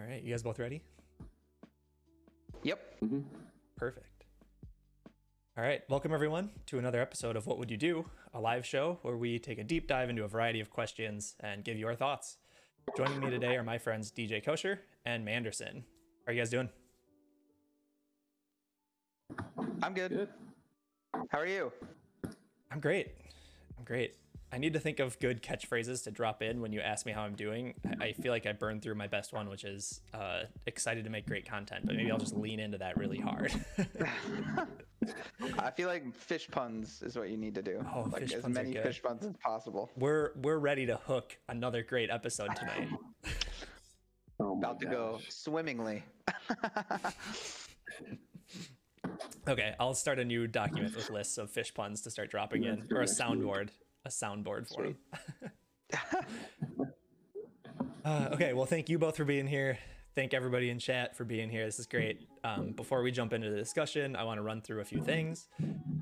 All right, you guys both ready? Yep. Mhm. Perfect. All right, welcome everyone to another episode of What Would You Do, a live show where we take a deep dive into a variety of questions and give you our thoughts. Joining me today are my friends DJ Kosher and Manderson. How are you guys doing? I'm good. Good. How are you? I'm great. I'm great. I need to think of good catchphrases to drop in when you ask me how I'm doing. I I feel like I burned through my best one, which is uh, excited to make great content, but maybe I'll just lean into that really hard. I feel like fish puns is what you need to do. Oh, like fish as puns are many good. fish puns as possible. we're we're ready to hook another great episode tonight. Oh my About to go swimmingly. Okay, I'll start a new document with lists of fish puns to start dropping in, or a good, next week. soundboard, a soundboard for them. uh, okay, well, thank you both for being here. Thank everybody in chat for being here. This is great. Um, before we jump into the discussion, I want to run through a few things.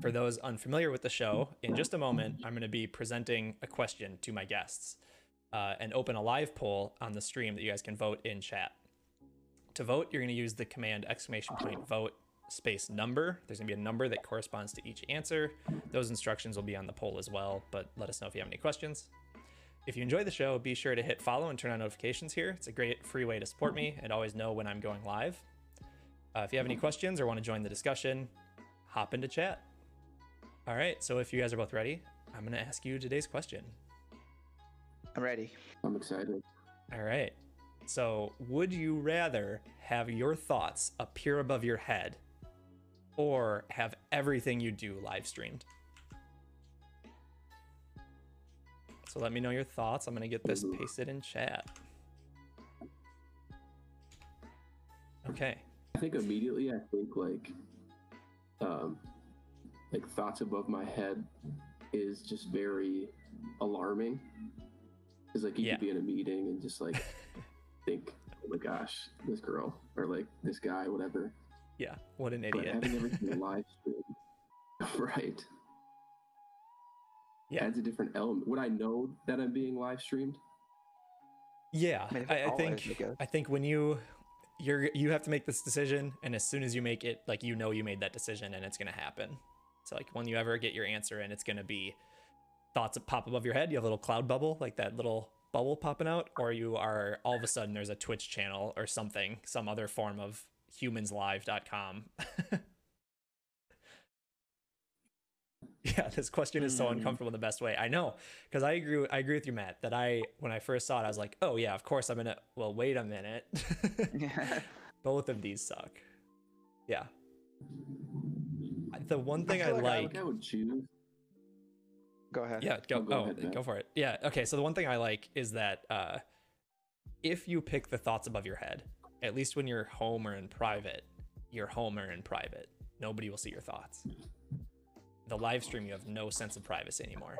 For those unfamiliar with the show, in just a moment, I'm going to be presenting a question to my guests uh, and open a live poll on the stream that you guys can vote in chat. To vote, you're going to use the command exclamation point vote space number. There's going to be a number that corresponds to each answer. Those instructions will be on the poll as well, but let us know if you have any questions. If you enjoy the show, be sure to hit follow and turn on notifications here. It's a great free way to support me and always know when I'm going live. Uh, if you have any questions or want to join the discussion, hop into chat. All right, so if you guys are both ready, I'm going to ask you today's question. I'm ready. I'm excited. All right. So, would you rather have your thoughts appear above your head or have everything you do live streamed? So, let me know your thoughts. I'm going to get this pasted in chat. Okay. I think immediately I think like um like thoughts above my head is just very alarming. Cause like you Yeah. could be in a meeting and just like think, oh my gosh, this girl or like this guy, whatever. Yeah. What an But idiot. having everything live streamed, right? Yeah. Adds a different element. Would I know that I'm being live streamed? Yeah, I mean, I, I think I. I think when you you're you have to make this decision, and as soon as you make it, like you know you made that decision, and it's gonna happen. So like when you ever get your answer, and it's gonna be thoughts that pop above your head. You have a little cloud bubble, like that little bubble popping out, or you are all of a sudden there's a Twitch channel or something, some other form of humanslive.com. yeah, this question is so Hmm. uncomfortable in the best way. I know, because I agree. I agree with you, Matt. That I when I first saw it, I was like, oh yeah, of course I'm gonna. Well, wait a minute. Yeah. Both of these suck. Yeah. The one thing I, feel like, I would choose. Go ahead. yeah, go, go oh, ahead, go for it. Yeah, okay. So the one thing I like is that uh, if you pick the thoughts above your head, at least when you're home or in private, you're home or in private. Nobody will see your thoughts. The live stream, you have no sense of privacy anymore.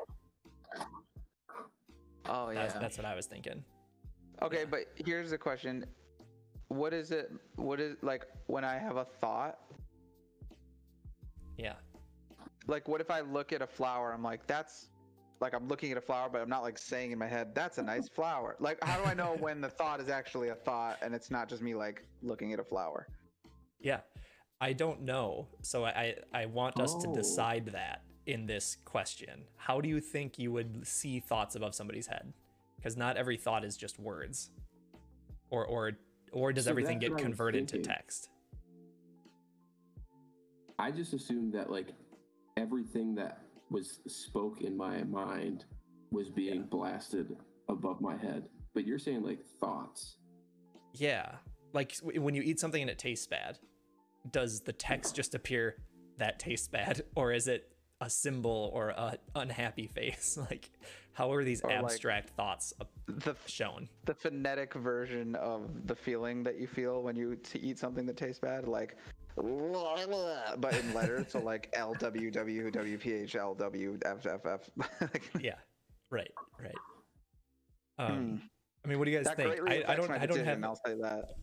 Oh yeah. That's, that's what I was thinking. okay, yeah. but here's the question. What is it? What is like when I have a thought? Yeah. Like, what if I look at a flower? I'm like, that's like I'm looking at a flower, but I'm not like saying in my head, that's a nice flower. Like, how do I know when the thought is actually a thought and it's not just me like looking at a flower? Yeah, I don't know. So I I want us to Oh. decide that in this question. How do you think you would see thoughts above somebody's head? Because not every thought is just words, or or or does So everything get what I was converted to text? I just assumed that like everything that was spoke in my mind was being Yeah. blasted above my head. But you're saying like thoughts. Yeah, like when you eat something and it tastes bad, does the text just appear that tastes bad, or is it a symbol or a unhappy face? like, how are these Or, like, abstract thoughts uh, The shown? the phonetic version of the feeling that you feel when you t- eat something that tastes bad, like, but in letters, so like L W W W P H L W F F F. Yeah, right, right. Um, hmm. I mean, what do you guys that think? I, I don't. I don't have I'll say that.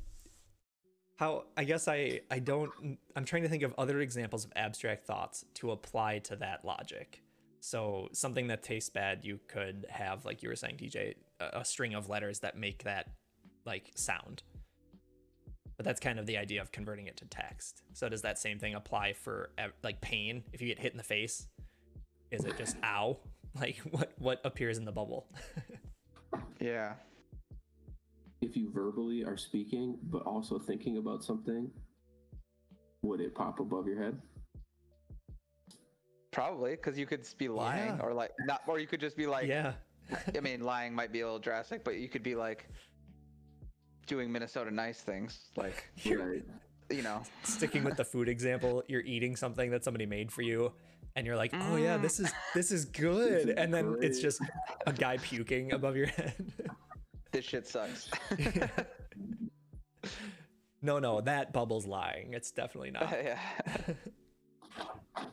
how. I guess I. I don't. I'm trying to think of other examples of abstract thoughts to apply to that logic. So something that tastes bad, you could have, like you were saying, DJ, a, a string of letters that make that like sound. But that's kind of the idea of converting it to text. So does that same thing apply for like pain? If you get hit in the face, is it just ow? Like what what appears in the bubble? Yeah. If you verbally are speaking but also thinking about something, would it pop above your head? Probably because you could be lying Yeah. or like not, or you could just be like, yeah. I mean, lying might be a little drastic, but you could be like doing Minnesota nice things, like Right. you know, Sticking with the food example, you're eating something that somebody made for you and you're like, "Oh yeah, this is this is good." is and then it's just a guy puking above your head. this shit sucks. no, no, that bubble's lying. It's definitely not. yeah.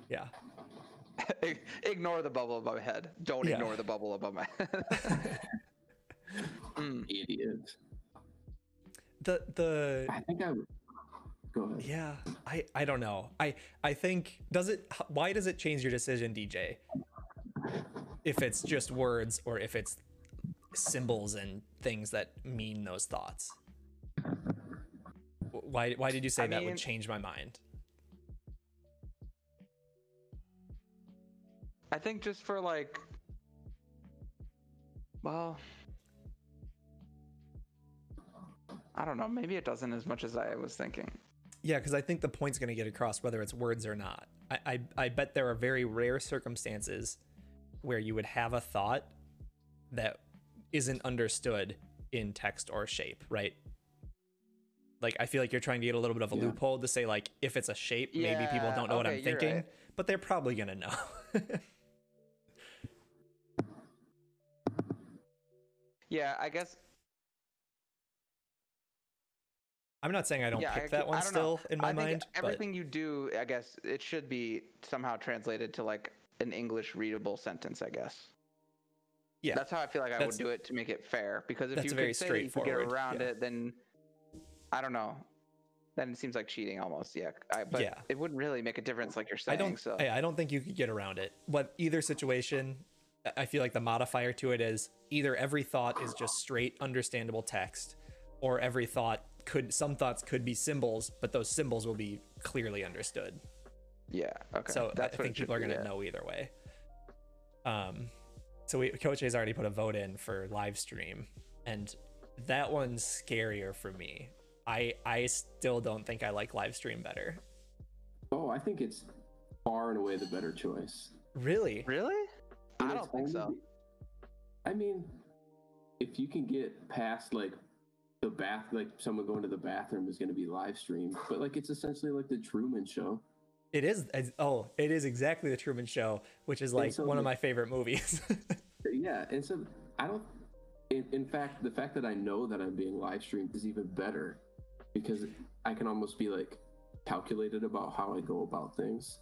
Yeah. Ignore the bubble above my head. Don't Yeah. ignore the bubble above my head. Mm. Idiot. The the I think I would. Go ahead. Yeah, I I don't know. I I think does it why does it change your decision, DJ? If it's just words or if it's symbols and things that mean those thoughts. Why why did you say I that mean- would change my mind? I think just for like, well, I don't know. Maybe it doesn't as much as I was thinking. Yeah, because I think the point's going to get across whether it's words or not. I, I I bet there are very rare circumstances where you would have a thought that isn't understood in text or shape, right? Like I feel like you're trying to get a little bit of a Yeah. loophole to say like if it's a shape, maybe people don't know what I'm thinking, right. but they're probably gonna know. Yeah, I guess. I'm not saying I don't yeah, pick I, that one I don't know. still in my I think mind, but everything you do, I guess it should be somehow translated to like an English readable sentence. I guess. yeah, That's how I feel like I That's- would do it to make it fair. Because if you could say you could get around yeah. it, then I don't know. Then it seems like cheating almost. Yeah, I, but Yeah. it wouldn't really make a difference, like you're I saying. don't. so I, I don't think you could get around it. But either situation, I- I feel like the modifier to it is either every thought is just straight understandable text, or every thought could some thoughts could be symbols, but those symbols will be clearly understood. yeah. Okay. So that's I think people are going to yeah. know either way. Um, so we, Coach has already put a vote in for live stream, and that one's scarier for me. I I still don't think I like live stream better. Oh, I think it's far and away the better choice. Really? Really? I don't think so. I mean, if you can get past like the bath, like someone going to the bathroom is going to be live streamed, but like it's essentially like the Truman Show. It is. Oh, it is exactly the Truman Show, which is like so one of my favorite movies. Yeah, and so I don't. In, in fact, the fact that I know that I'm being live streamed is even better because I can almost be like calculated about how I go about things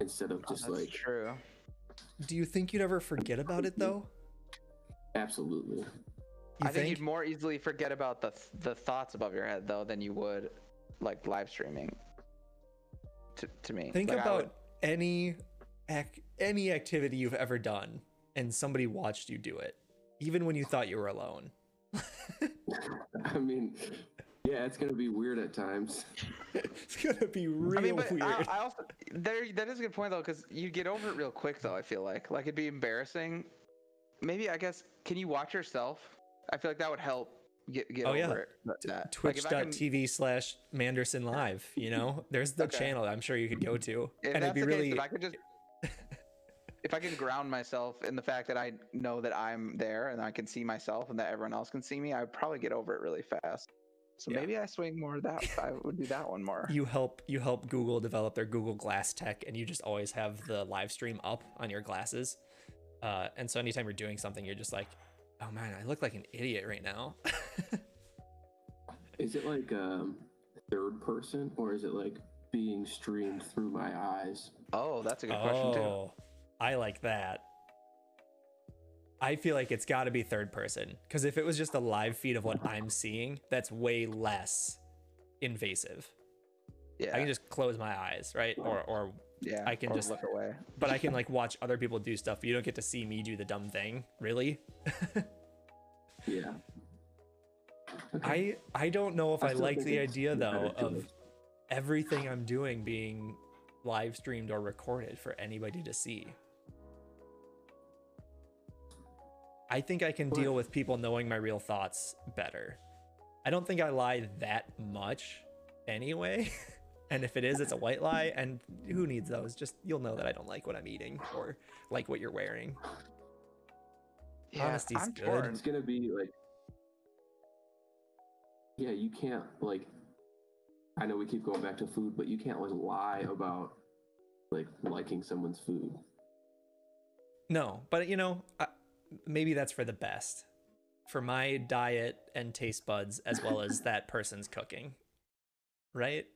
instead of oh, just Oh, That's like true. Do you think you'd ever forget about it though? absolutely. You I think, think? you'd more easily forget about the th- the thoughts above your head though than you would like live streaming. To, to me, Think Like, about would- any ac- any activity you've ever done, and somebody watched you do it, even when you thought you were alone. I mean, yeah, it's gonna be weird at times. it's gonna be real I mean, but weird. I, I also there that is a good point though because you get over it real quick though. I feel like like it'd be embarrassing. Maybe I guess can you watch yourself? I feel like that would help get get Oh, over yeah. it. that- that. Like, if I can- Twitch.tv slash Manderson Live. You know, there's the Okay. channel I'm sure you could go to, If and it'd be really. case, if I could just if I can ground myself in the fact that I know that I'm there and I can see myself and that everyone else can see me, I would probably get over it really fast. So Yeah. maybe I swing more that I would do that one more. you help you help Google develop their Google Glass tech, and you just always have the live stream up on your glasses. Uh, and so anytime you're doing something, you're just like, "Oh man, I look like an idiot right now." Is it like um, third person or is it like being streamed through my eyes? Oh, that's a good question too. oh, I like that. I feel like it's got to be third person because if it was just a live feed of what I'm seeing, that's way less invasive. Yeah, I can just close my eyes, right? Or or yeah. I can just- look away. but I can like watch other people do stuff, you don't get to see me do the dumb thing. Really? Yeah. I I don't know if I I, like the idea though of everything I'm doing being live streamed or recorded for anybody to see. I think I can deal with people knowing my real thoughts better. I don't think I lie that much anyway. and if it is, it's a white lie. And who needs those? Just you'll know that I don't like what I'm eating or like what you're wearing. Yeah, Honesty's I'm good. torn. It's gonna be like, yeah, you can't like. I know we keep going back to food, but you can't like lie about like liking someone's food. No, but you know, I, maybe that's for the best. For my diet and taste buds as well as that person's cooking. Right?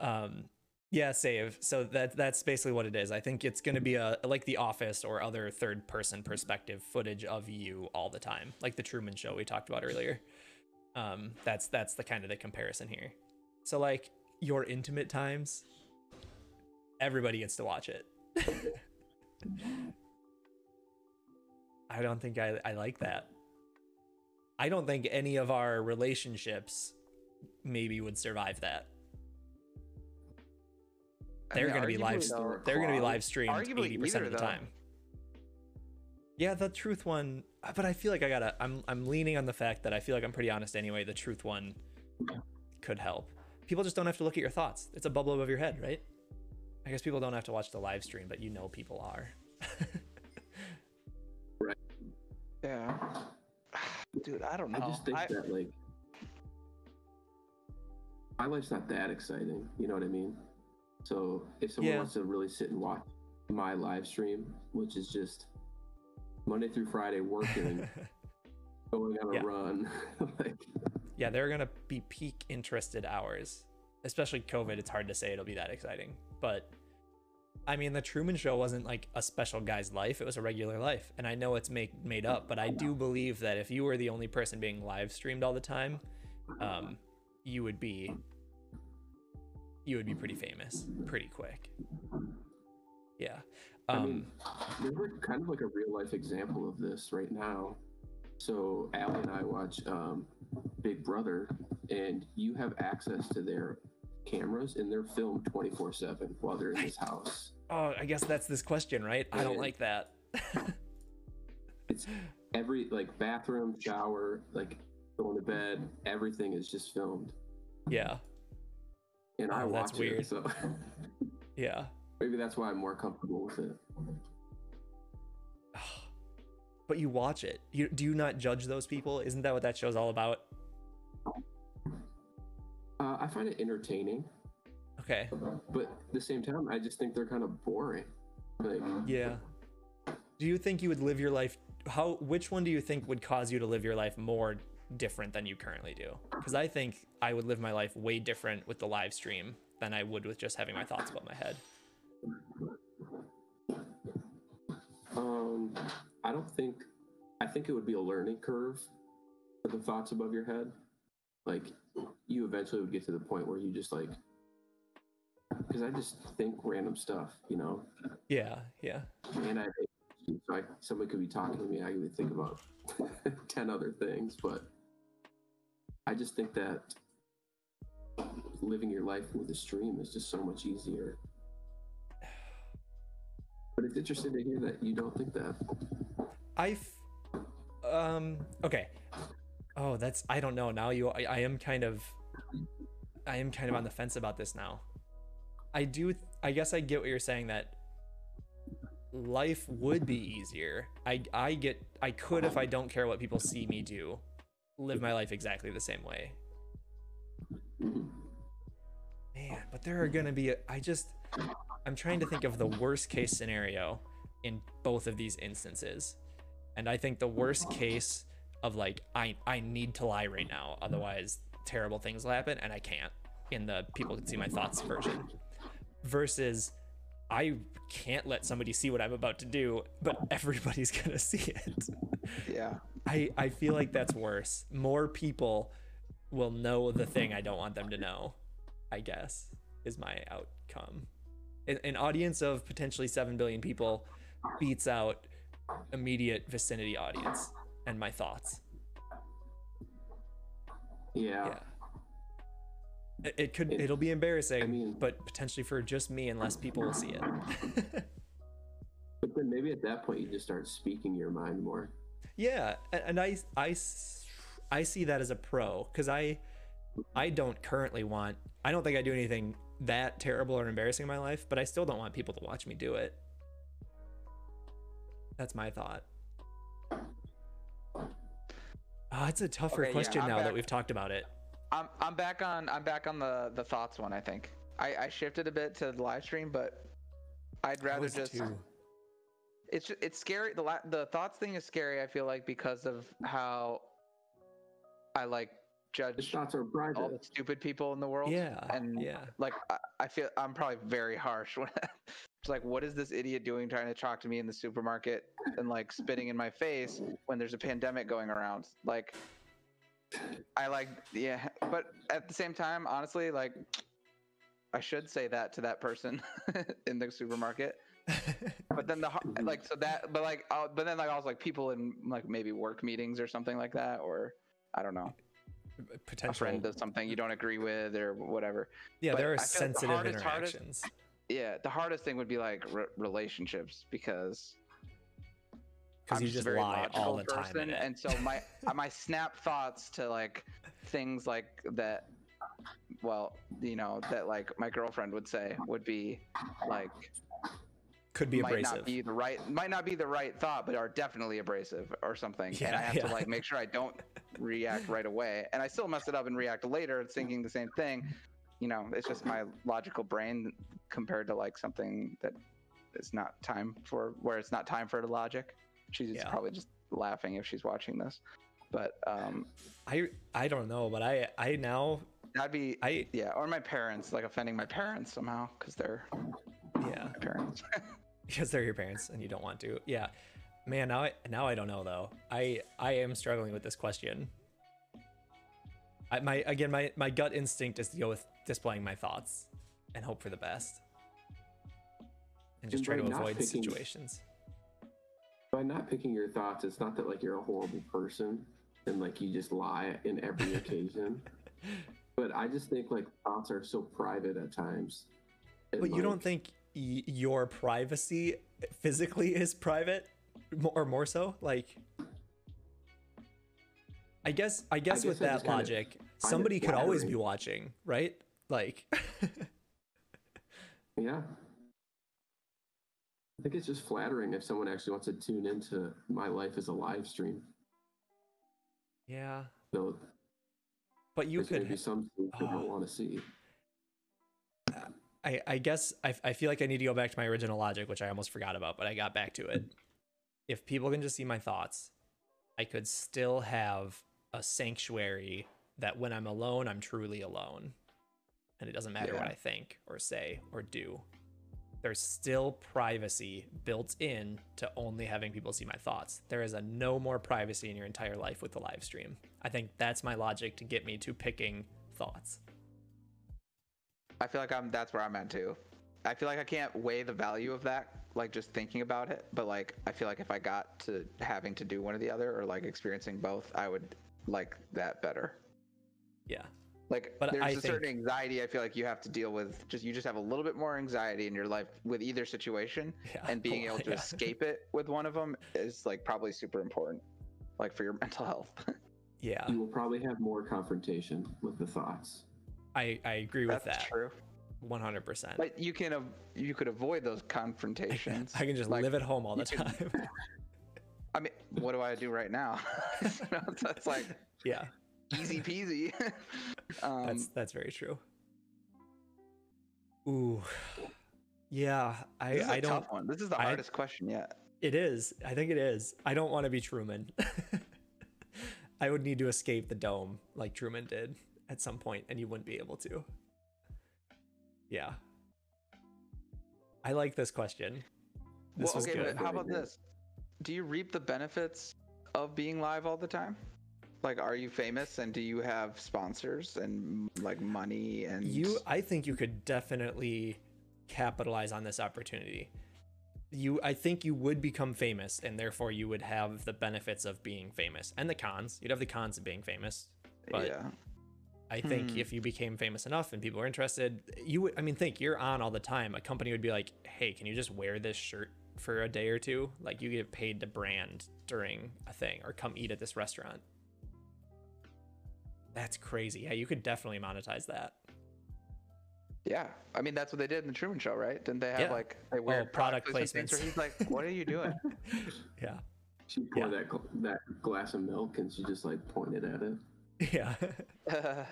Um yeah, save. So that that's basically what it is. I think it's going to be a like the office or other third person perspective footage of you all the time. Like the Truman show we talked about earlier. Um that's that's the kind of the comparison here. So like your intimate times everybody gets to watch it. I don't think I, I like that. I don't think any of our relationships maybe would survive that. I They're mean, gonna be live. arguably, though, They're gonna be live streamed eighty percent of the though. time. Yeah, the truth one, uh, but I feel like I gotta. I'm I'm leaning on the fact that I feel like I'm pretty honest anyway. The truth one could help. People just don't have to look at your thoughts. It's a bubble above your head, right? I guess people don't have to watch the live stream, but you know people are. right. Yeah. Dude, I don't know. I just think I- that like my life's not that exciting. You know what I mean? So if someone Yeah. wants to really sit and watch my live stream, which is just Monday through Friday working, going on a Yeah. run, like yeah, they're gonna be peak interested hours. Especially COVID, it's hard to say it'll be that exciting. But I mean, the Truman Show wasn't like a special guy's life; it was a regular life. And I know it's make made up, but I do believe that if you were the only person being live streamed all the time, um, you would be you would be pretty famous pretty quick. Yeah. Um, I mean, there's like kind of like a real life example of this right now. So Allie and I watch um, Big Brother, and you have access to their cameras, and they're filmed 24 seven while they're in this house. oh, I guess that's this question, right? I don't like that. It's every like bathroom, shower, like going to bed, everything is just filmed, yeah. And I Oh, watch that's weird. it. So Yeah. maybe that's why I'm more comfortable with it. But you watch it. You do you not judge those people? Isn't that what that show's all about? Uh, I find it entertaining, Okay. but at the same time, I just think they're kind of boring. Like, Yeah. Do you think you would live your life how which one do you think would cause you to live your life more different than you currently do? Cuz I think I would live my life way different with the live stream than I would with just having my thoughts about my head. Um, I don't think. I think it would be a learning curve for the thoughts above your head. Like, you eventually would get to the point where you just like, because I just think random stuff, you know, Yeah, yeah. and I, so I somebody could be talking to me, I could think about ten other things, but I just think that living your life with a stream is just so much easier. But it's interesting to hear that you don't think that. I f- um okay. Oh, that's I don't know. Now you I, I am kind of I am kind of on the fence about this now. I do I guess I get what you're saying that life would be easier. I I get I could if I don't care what people see me do live my life exactly the same way. Man, but there are going to be I just I'm trying to think of the worst case scenario in both of these instances. And I think the worst case of like I I need to lie right now otherwise terrible things will happen and I can't in the people can see my thoughts version versus I can't let somebody see what I'm about to do but everybody's going to see it. Yeah. I I feel like that's worse. More people will know the thing I don't want them to know. I guess is my outcome. An, an audience of potentially seven billion people beats out immediate vicinity audience and my thoughts. Yeah. Yeah. It, it could It- it'll be embarrassing, I mean- but potentially for just me unless people will see it. But then maybe at that point you just start speaking your mind more. Yeah, and I see that as a pro cuz I I don't currently want I don't think I do anything that terrible or embarrassing in my life, but I still don't want people to watch me do it. That's my thought. Oh, it's a tougher Okay, question I'm now that we've talked about it. I'm I'm back on I'm back on the the thoughts one. I think I I shifted a bit to the live stream, but I'd rather just. too. It's it's scary. The la- the thoughts thing is scary. I feel like because of how I like judge shots are private. all the stupid people in the world. Yeah, and yeah. like I, I feel I'm probably very harsh when it's like, what is this idiot doing trying to talk to me in the supermarket and like spitting in my face when there's a pandemic going around? Like, I like, yeah, but at the same time, honestly, like, I should say that to that person in the supermarket. But then the like, so that, but like, uh, but then like also like people in like maybe work meetings or something like that, or I don't know, a friend does something you don't agree with or whatever. Yeah, but there are I feel like the sensitive hardest- hardest- interactions. yeah the hardest thing would be like re- relationships because Because you just very lie all logical the person, it. and so my my snap thoughts to like things like that well you know that like my girlfriend would say would be like Could be might abrasive. not be the right might not be the right thought but are definitely abrasive or something. Yeah, and i have yeah. to like make sure i don't react right away. And i still mess it up and react later thinking the same thing. You know it's just my logical brain compared to like something that is not time for where it's not time for the logic. She's Yeah. probably just laughing if she's watching this. But um I I don't know, but I I now I'd be I yeah or my parents like offending my parents somehow because they're yeah. parents because they're your parents and you don't want to. Yeah, man. Now I now I don't know though. I I am struggling with this question. I, my again my my gut instinct is to go with displaying my thoughts and hope for the best and just And try to avoid picking- situations. By not picking your thoughts, it's not that like you're a horrible person and like you just lie in every occasion. But I just think like thoughts are so private at times. And, But you like, don't think your privacy physically is private, or more so? Like, I guess I guess guess with I that logic, somebody could always be watching, right? Like, Yeah. I think it's just flattering if someone actually wants to tune into my life as a live stream. yeah. Though But you could. maybe some I Oh. don't want to see. I I guess I I feel like I need to go back to my original logic, which I almost forgot about, but I got back to it. If people can just see my thoughts, I could still have a sanctuary that when I'm alone, I'm truly alone. And it doesn't matter what I think or say or do. There's still privacy built in to only having people see my thoughts. There is a no more privacy in your entire life with the live stream. I think that's my logic to get me to picking thoughts. I feel like I'm that's where I'm at too. I feel like I can't weigh the value of that, like just thinking about it. But like I feel like if I got to having to do one or the other or like experiencing both, I would like that better. Yeah. Like But there's I a certain anxiety I feel like you have to deal with. Just you just have a little bit more anxiety in your life with either situation, Yeah. and being oh able to Yeah. escape it with one of them is like probably super important, like for your mental health. Yeah. You will probably have more confrontation with the thoughts. I, I agree with that. That's that true. 100%. But you can av- you could avoid those confrontations. I can just like, live at home all the you can- time. I mean, what do I do right now? it's like yeah, easy peasy. um, that's that's very true. Ooh. Yeah, I this is a I don't tough one. This is the I- hardest question yet. it is. I think it is. I don't want to be Truman. I would need to escape the dome like Truman did at some point and you wouldn't be able to. Yeah. I like this question. This well, was okay, good. but how about this? Do you reap the benefits of being live all the time? Like, are you famous and do you have sponsors and like money and you i think you could definitely capitalize on this opportunity you i think you would become famous and therefore you would have the benefits of being famous and the cons you'd have the cons of being famous but yeah, I think Hmm. if you became famous enough and people were interested, you would, I mean, think you're on all the time. A company would be like, hey, can you just wear this shirt for a day or two? Like, you get paid to brand during a thing or come eat at this restaurant. That's crazy. Yeah, you could definitely monetize that. Yeah, I mean that's what they did in the Truman Show, right? Didn't they have Yeah. like they wear Oh, product things where placements. He's like, "What are you doing?" Yeah. She poured Yeah. that that glass of milk and she just like pointed at it. Yeah.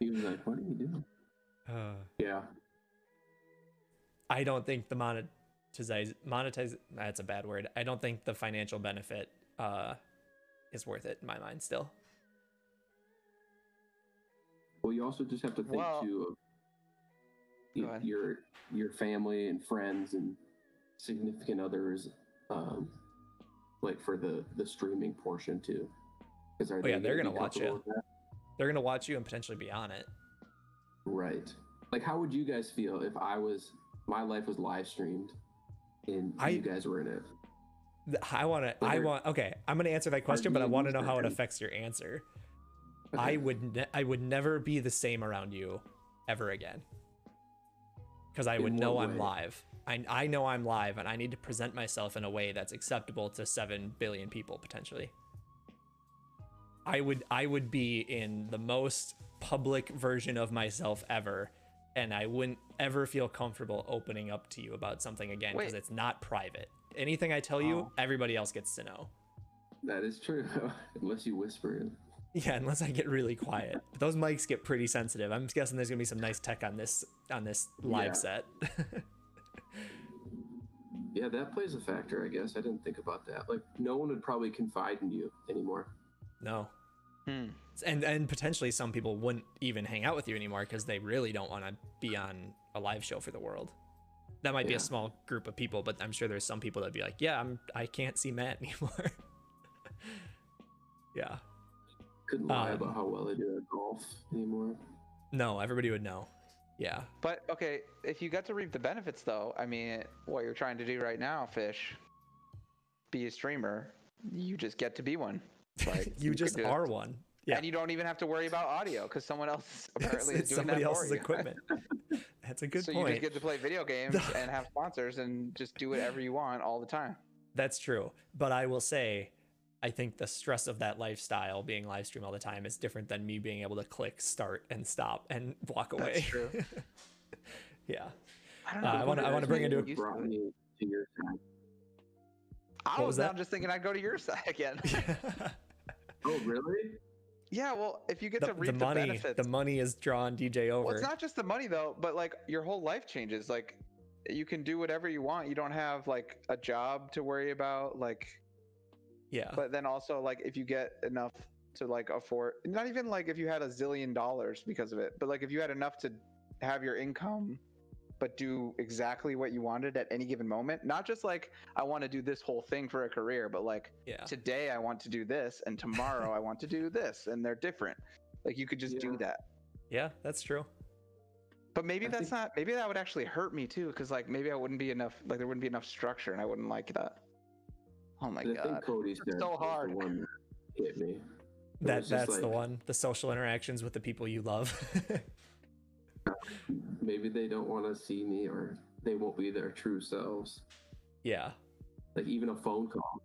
He was like, "What are you doing?" Uh, Yeah, I don't think the monetize monetize that's a bad word. I don't think the financial benefit uh is worth it in my mind still. Well, you also just have to think Well- too of Go y- ahead. your your family and friends and significant others, um, like for the the streaming portion too. Because are Oh, yeah, they're gonna watch it. that? They're gonna watch you and potentially be on it. Right. Like, how would you guys feel if I was my life was live streamed and I- you guys were in it? I want to. I want. Okay, I'm gonna answer that question, but I want to know how it affects your answer. Okay. I would. Ne- I would never be the same around you ever again. Because I In would know I'm live. I I know I'm live, and I need to present myself in a way that's acceptable to seven billion people potentially. I would. I would be in the most public version of myself ever. And I wouldn't ever feel comfortable opening up to you about something again because it's not private. Anything I tell you, Oh. everybody else gets to know. That is true, unless you whisper it. Yeah, unless I get really quiet. But those mics get pretty sensitive. I'm guessing there's gonna be some nice tech on this on this live Yeah. set. Yeah, that plays a factor, I guess. I didn't think about that. Like, no one would probably confide in you anymore. No, Hmm. and and potentially some people wouldn't even hang out with you anymore because they really don't want to be on a live show for the world. That might be a small group of people, but I'm sure there's some people that'd be like, yeah, I'm I can't see Matt anymore. yeah, Couldn't lie Um, about how well I do at golf anymore. no, everybody would know. Yeah, But okay, if you got to reap the benefits, though, I mean, what you're trying to do right now, Fish, be a streamer, you just get to be one. Like you just do are one. Yeah, and you don't even have to worry about audio because someone else it's, apparently it's is doing somebody that else's for you. equipment. That's a good so point. So you just get to play video games and have sponsors and just do whatever you want all the time. That's true. But I will say, I think the stress of that lifestyle being live stream all the time is different than me being able to click start and stop and walk away. That's true. yeah. I don't Uh. I wanna- I wanna bring into a- brought it. me to your side. I was was now just thinking I'd go to your side again. Oh, really? yeah, well, if you get the, to the reap the, money, benefits, the money is drawn DJ over. well, it's not just the money though, but like your whole life changes. Like you can do whatever you want. You don't have like a job to worry about. Like, yeah. but then also like if you get enough to like afford, not even like if you had a zillion dollars because of it, but like if you had enough to have your income but do exactly what you wanted at any given moment not just like i want to do this whole thing for a career but like yeah. today I want to do this and tomorrow I want to do this and they're different. Like you could just do that. Yeah, that's true. But maybe I that's think- not maybe that would actually hurt me too cuz like maybe I wouldn't be enough like there wouldn't be enough structure and I wouldn't like that. Oh my I think god. Cody said so hard. the one that hit me. That was just that's the one. The social interactions with the people you love. Maybe they don't want to see me or they won't be their true selves. yeah. Like even a phone call,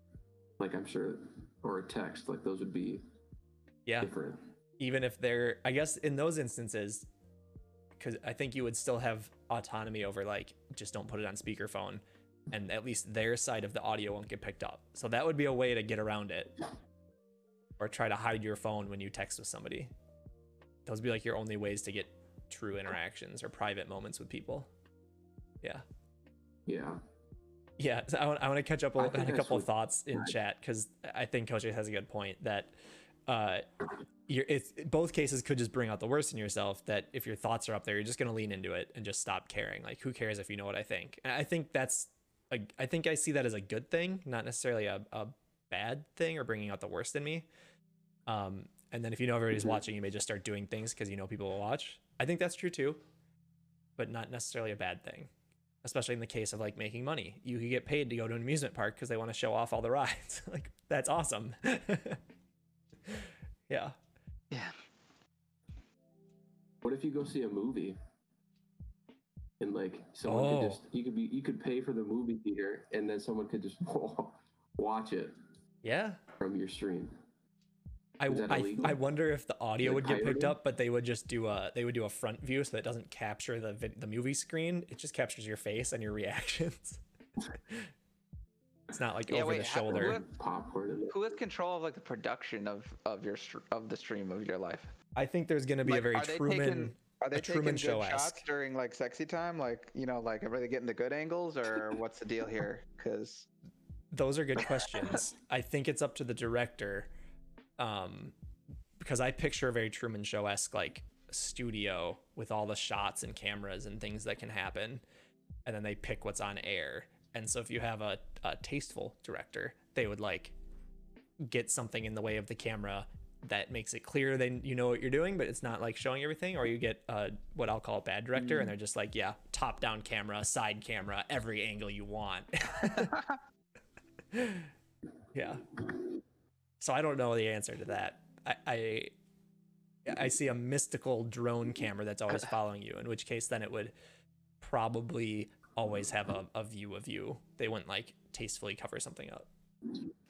like I'm sure, or a text, like those would be Yeah. different. even if they're i guess in those instances because i think you would still have autonomy over like just don't put it on speakerphone and at least their side of the audio won't get picked up so that would be a way to get around it or try to hide your phone when you text with somebody those would be like your only ways to get true interactions or private moments with people yeah Yeah. yeah, so I want, I want to catch up on a couple of thoughts in chat because I think Coach has a good point that uh, you're, it's both cases could just bring out the worst in yourself. That if your thoughts are up there, you're just gonna lean into it and just stop caring. Like, who cares if you know what I think? And I think that's, a, I think I see that as a good thing, not necessarily a, a bad thing or bringing out the worst in me. Um, and then if you know everybody's Mhm. watching, you may just start doing things because you know people will watch. I think that's true too, but not necessarily a bad thing especially in the case of like making money. You could get paid to go to an amusement park because they want to show off all the rides. like that's awesome. yeah. Yeah. What if you go see a movie and like someone Oh. could just you could be you could pay for the movie theater and then someone could just watch it Yeah. from your stream. I, I. I wonder if the audio Like would get picked up, but they would just do a they would do a front view so that it doesn't capture the vid, the movie screen. It just captures your face and your reactions. it's not like Yeah, over wait, the shoulder. what- Popcorn and Who has control of like the production of of your of the stream of your life? I think there's going to be a very are Truman. taking- Are they a taking Truman good Show-esque. shots during like sexy time? Like you know, like are they getting the good angles or what's the deal here? Because Those are good questions. I think it's up to the director, um, because I picture a very Truman Show esque like studio with all the shots and cameras and things that can happen, and then they pick what's on air. And so if you have a, a tasteful director, they would like get something in the way of the camera that makes it clear then you know what you're doing, but it's not like showing everything. Or you get uh, what I'll call a bad director, and they're just like, yeah, top down camera, side camera, every angle you want. yeah. So I don't know the answer to that. I, I I see a mystical drone camera that's always following you, in which case then it would probably always have a, a view of you. They wouldn't like tastefully cover something up.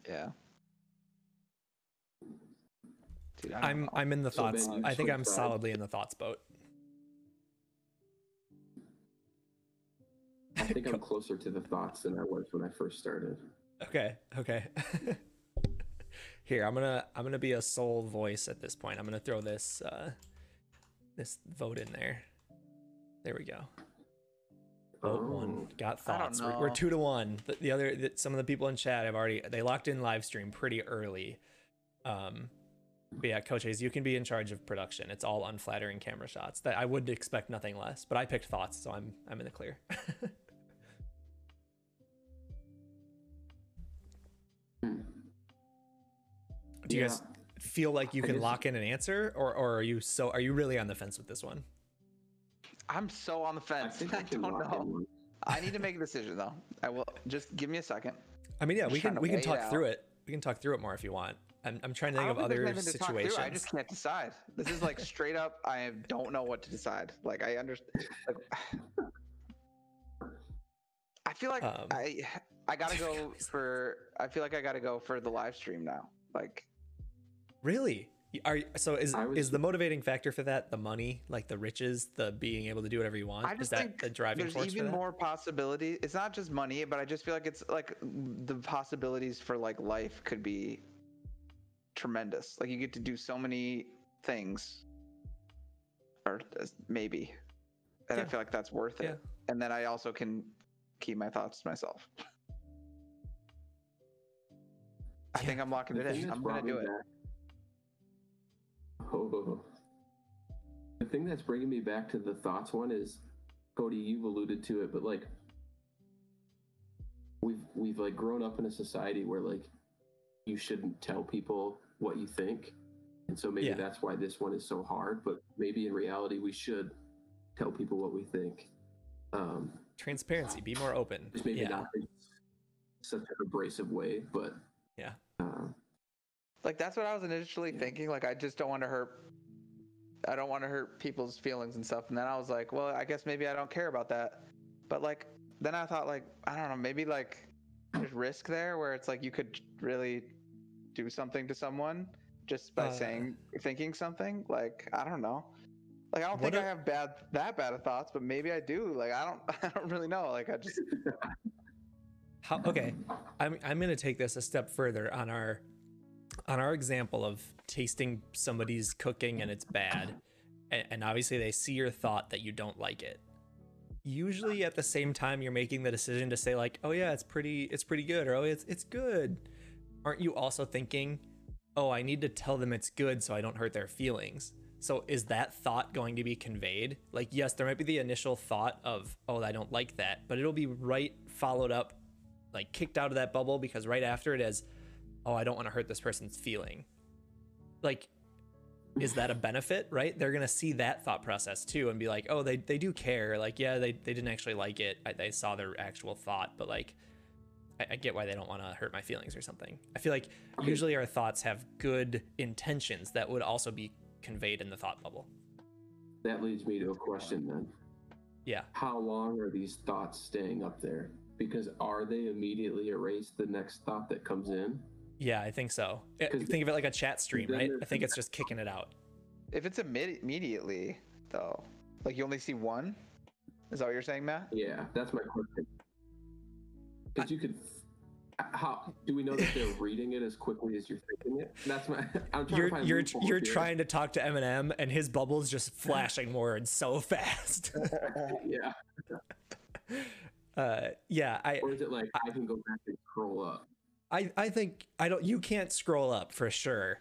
yeah. Dude, I'm know. I'm in the So thoughts. I think I'm solidly in the thoughts boat. I think I'm closer to the thoughts than I was when I first started. Okay, okay. Here, I'm gonna I'm gonna be a sole voice at this point. I'm gonna throw this uh this vote in there. There we go. Vote one Oh. got I don't thoughts. We're, we're two to one. The, the other the, some of the people in chat have already they locked in live stream pretty early. Um, but yeah, Coach Hayes, you can be in charge of production. It's all unflattering camera shots. That I would expect nothing less. But I picked thoughts, so I'm I'm in the clear. Do you Yeah. guys feel like you can guess- lock in an answer, or or are you so are you really on the fence with this one? I'm so on the fence. I, I don't know. I need to make a decision though. I will just give me a second. I mean, yeah, Just we can we can weigh it talk through it. We can talk through it more if you want. I'm I'm trying to think of don't think other there's anything to talk through. situations. I just can't decide. This is like straight up. I don't know what to decide. Like I understand. Like, I feel like Um, I I gotta go for. I feel like I gotta go for the live stream now. Like Really? Are so is was- is the motivating factor for that the money, like the riches, the being able to do whatever you want? I is just that think the driving there's force for even that? more possibility. It's not just money, but I just feel like it's like the possibilities for like life could be tremendous. Like you get to do so many things, or maybe, and I feel like that's worth it. Yeah. And then I also can keep my thoughts to myself. I Yeah. think I'm locking it in. I'm gonna do it. back- Oh. The thing that's bringing me back to the thoughts one is, Cody, you've alluded to it, but like, we've we've like grown up in a society where like, you shouldn't tell people what you think, and so maybe Yeah. that's why this one is so hard. But maybe in reality, we should tell people what we think. Um, Transparency, be more open. just maybe yeah. not in such an abrasive way, but Yeah. Like that's what I was initially thinking. Like I just don't want to hurt. I don't want to hurt people's feelings and stuff. And then I was like, well, I guess maybe I don't care about that. But like, then I thought like, I don't know, maybe like there's risk there where it's like you could really do something to someone just by Uh, saying, thinking something. Like I don't know. Like I don't think I have bad that bad of thoughts, but maybe I do. Like I don't. I don't really know. Like I just. How, okay, I'm I'm gonna take this a step further on our on our example of tasting somebody's cooking and it's bad, and, obviously they see your thought that you don't like it. Usually, at the same time, you're making the decision to say like, "Oh yeah, it's pretty, it's pretty good," or "Oh, it's it's good." Aren't you also thinking, "Oh, I need to tell them it's good so I don't hurt their feelings"? So is that thought going to be conveyed? Like, yes, there might be the initial thought of, "Oh, I don't like that," but it'll be right followed up like kicked out of that bubble because right after it is, oh, I don't want to hurt this person's feeling. Like, is that a benefit, right? They're gonna see that thought process too and be like, oh, they, they do care. Like, yeah, they, they didn't actually like it. I, they saw their actual thought, but like, I, I get why they don't want to hurt my feelings or something. I feel like usually our thoughts have good intentions that would also be conveyed in the thought bubble. that leads me to a question then. Yeah. How long are these thoughts staying up there? Because are they immediately erased the next thought that comes in? Yeah, I think so. 'Cause Think of it like a chat stream, right? I think it's just kicking it out. If it's imme- immediately though, like you only see one. Is that what you're saying, Matt? Yeah, that's my question. Because you could. How do we know that they're reading it as quickly as you're thinking it? That's my. I'm trying to You're find you're you're here. trying to talk to Eminem, and his bubble's just flashing words so fast. Yeah. uh, yeah, I Or is it like I can go back and scroll up? I I think I don't. You can't scroll up for sure.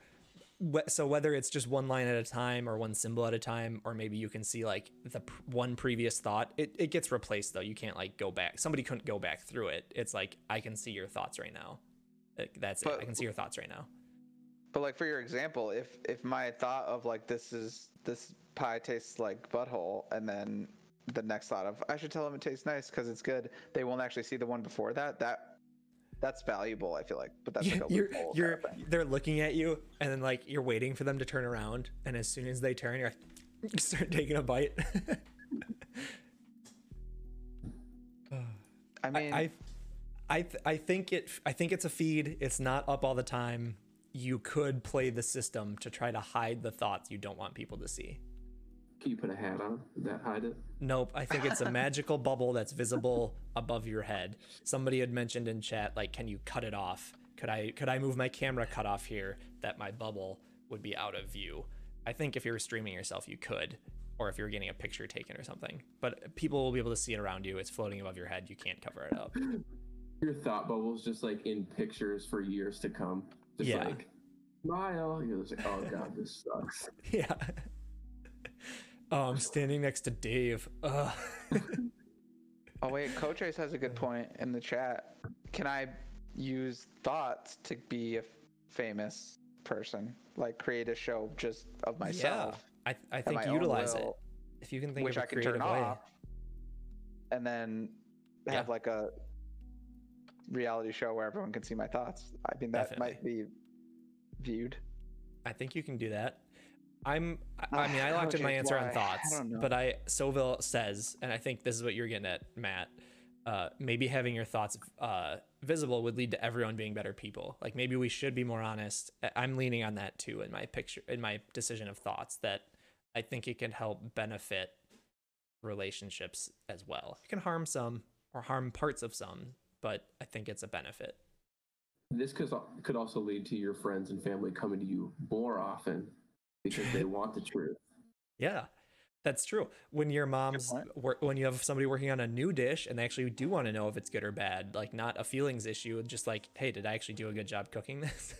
So whether it's just one line at a time or one symbol at a time, or maybe you can see like the pr- one previous thought, it, it gets replaced though. You can't like go back. Somebody couldn't go back through it. It's like I can see your thoughts right now. Like, that's it. I can see your thoughts right now. But like for your example, if if my thought of like this is this pie tastes like butthole, and then the next thought of I should tell them it tastes nice because it's good, they won't actually see the one before that. That that's valuable, I feel like. But that's like a you're you're of they're looking at you and then like you're waiting for them to turn around and as soon as they turn you're like you start taking a bite. I mean, I I th- I think it I think it's a feed. It's not up all the time. You could play the system to try to hide the thoughts you don't want people to see Can you put a hat on? Would that hide it? Nope, I think it's a magical bubble that's visible above your head. Somebody had mentioned in chat like can you cut it off? Could I could I move my camera cut off here that my bubble would be out of view? I think if you were streaming yourself you could or if you're getting a picture taken or something. But people will be able to see it around you. It's floating above your head. You can't cover it up. Your thought bubble's just like in pictures for years to come. Just Yeah. like smile. You're just like, oh god, this sucks. yeah. Oh, I'm standing next to Dave. Ugh. oh wait, Coach Ace has a good point in the chat. Can I use thoughts to be a famous person? Like create a show just of myself. Yeah, I, I think utilize it. If you can think which of a I can turn way. off, and then Yeah. have like a reality show where everyone can see my thoughts. I mean, that Definitely. might be viewed. I think you can do that. I'm. I- I mean, I locked in my answer why? on I thoughts, don't know. but I Soville says, and I think this is what you're getting at, Matt. Uh, maybe having your thoughts uh, visible would lead to everyone being better people. Like maybe we should be more honest. I- I'm leaning on that too in my picture, in my decision of thoughts. That I think it can help benefit relationships as well. It can harm some or harm parts of some, but I think it's a benefit. This could could also lead to your friends and family coming to you more often because they want the truth. Yeah, that's true. When your mom's work, when you have somebody working on a new dish and they actually do want to know if it's good or bad, like not a feelings issue, just like, hey, did I actually do a good job cooking this?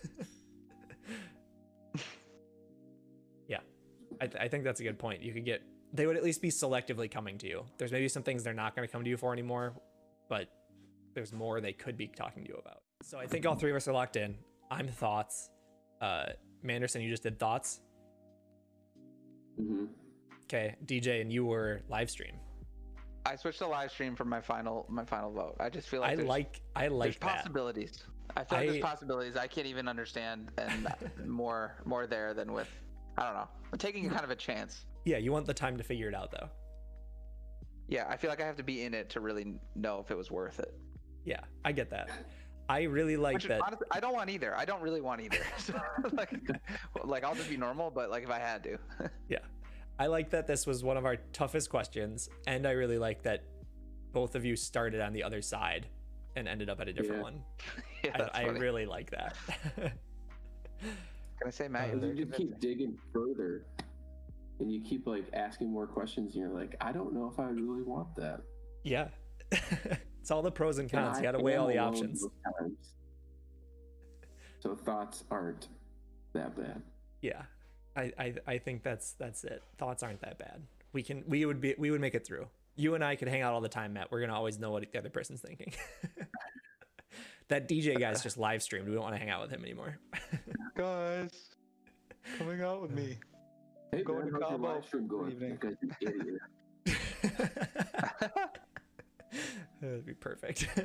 yeah, I, th- I think that's a good point. You could get they would at least be selectively coming to you. There's maybe some things they're not going to come to you for anymore, but there's more they could be talking to you about. So I think all three of us are locked in. I'm thoughts. Uh, Manderson, you just did thoughts. Hmm Okay, DJ, and you were live stream. I switched to live stream for my final my final vote. I just feel like I like I there's like that. possibilities. I feel like I- there's possibilities I can't even understand, and more more there than with I don't know. I'm taking a kind of a chance. Yeah, you want the time to figure it out though. Yeah, I feel like I have to be in it to really know if it was worth it. Yeah, I get that. I really like Which that. honestly, I don't want either. I don't really want either. So, like, like I'll just be normal, but like if I had to. Yeah. I like that this was one of our toughest questions, and I really like that both of you started on the other side and ended up at a different Yeah. one. yeah, that's I, I really like that. Can I say Matt? Uh, you're And very you just convincing. keep digging further, and you keep like asking more questions, and you're like, I don't know if I really want that. yeah. It's all the pros and And cons. You got to weigh all the options. So thoughts aren't that bad. Yeah. I, I I think that's that's it. Thoughts aren't that bad. We can we would be we would make it through. You and I could hang out all the time, Matt. We're gonna always know what the other person's thinking. that DJ guy's just live streamed. We don't want to hang out with him anymore. guys coming out with me. Hey, Going man, to how's your Cabo live stream going? evening. That guy's an idiot. That'd be perfect.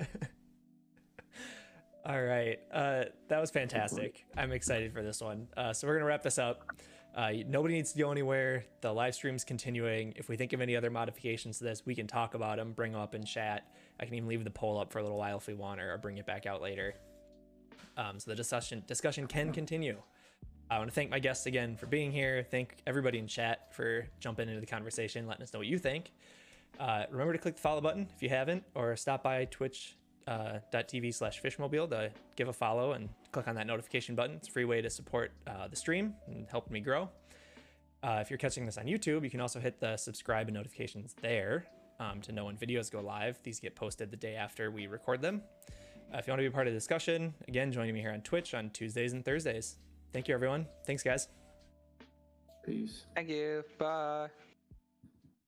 All right. Uh, that was fantastic. I'm excited for this one. Uh, so we're gonna wrap this up. Uh, nobody needs to go anywhere. The live stream's continuing. If we think of any other modifications to this, we can talk about them, bring them up in chat. I can even leave the poll up for a little while if we want, or bring it back out later. Um, so the discussion discussion can continue. I want to thank my guests again for being here. Thank everybody in chat for jumping into the conversation, letting us know what you think. Uh, remember to click the follow button if you haven't, or stop by twitch.tv uh, slash fishmobile to give a follow and click on that notification button. It's a free way to support uh, the stream and help me grow. Uh, if you're catching this on YouTube, you can also hit the subscribe and notifications there um, to know when videos go live. These get posted the day after we record them. Uh, if you want to be part of the discussion, again, joining me here on Twitch on Tuesdays and Thursdays. Thank you, everyone. Thanks, guys. Peace. Thank you. Bye.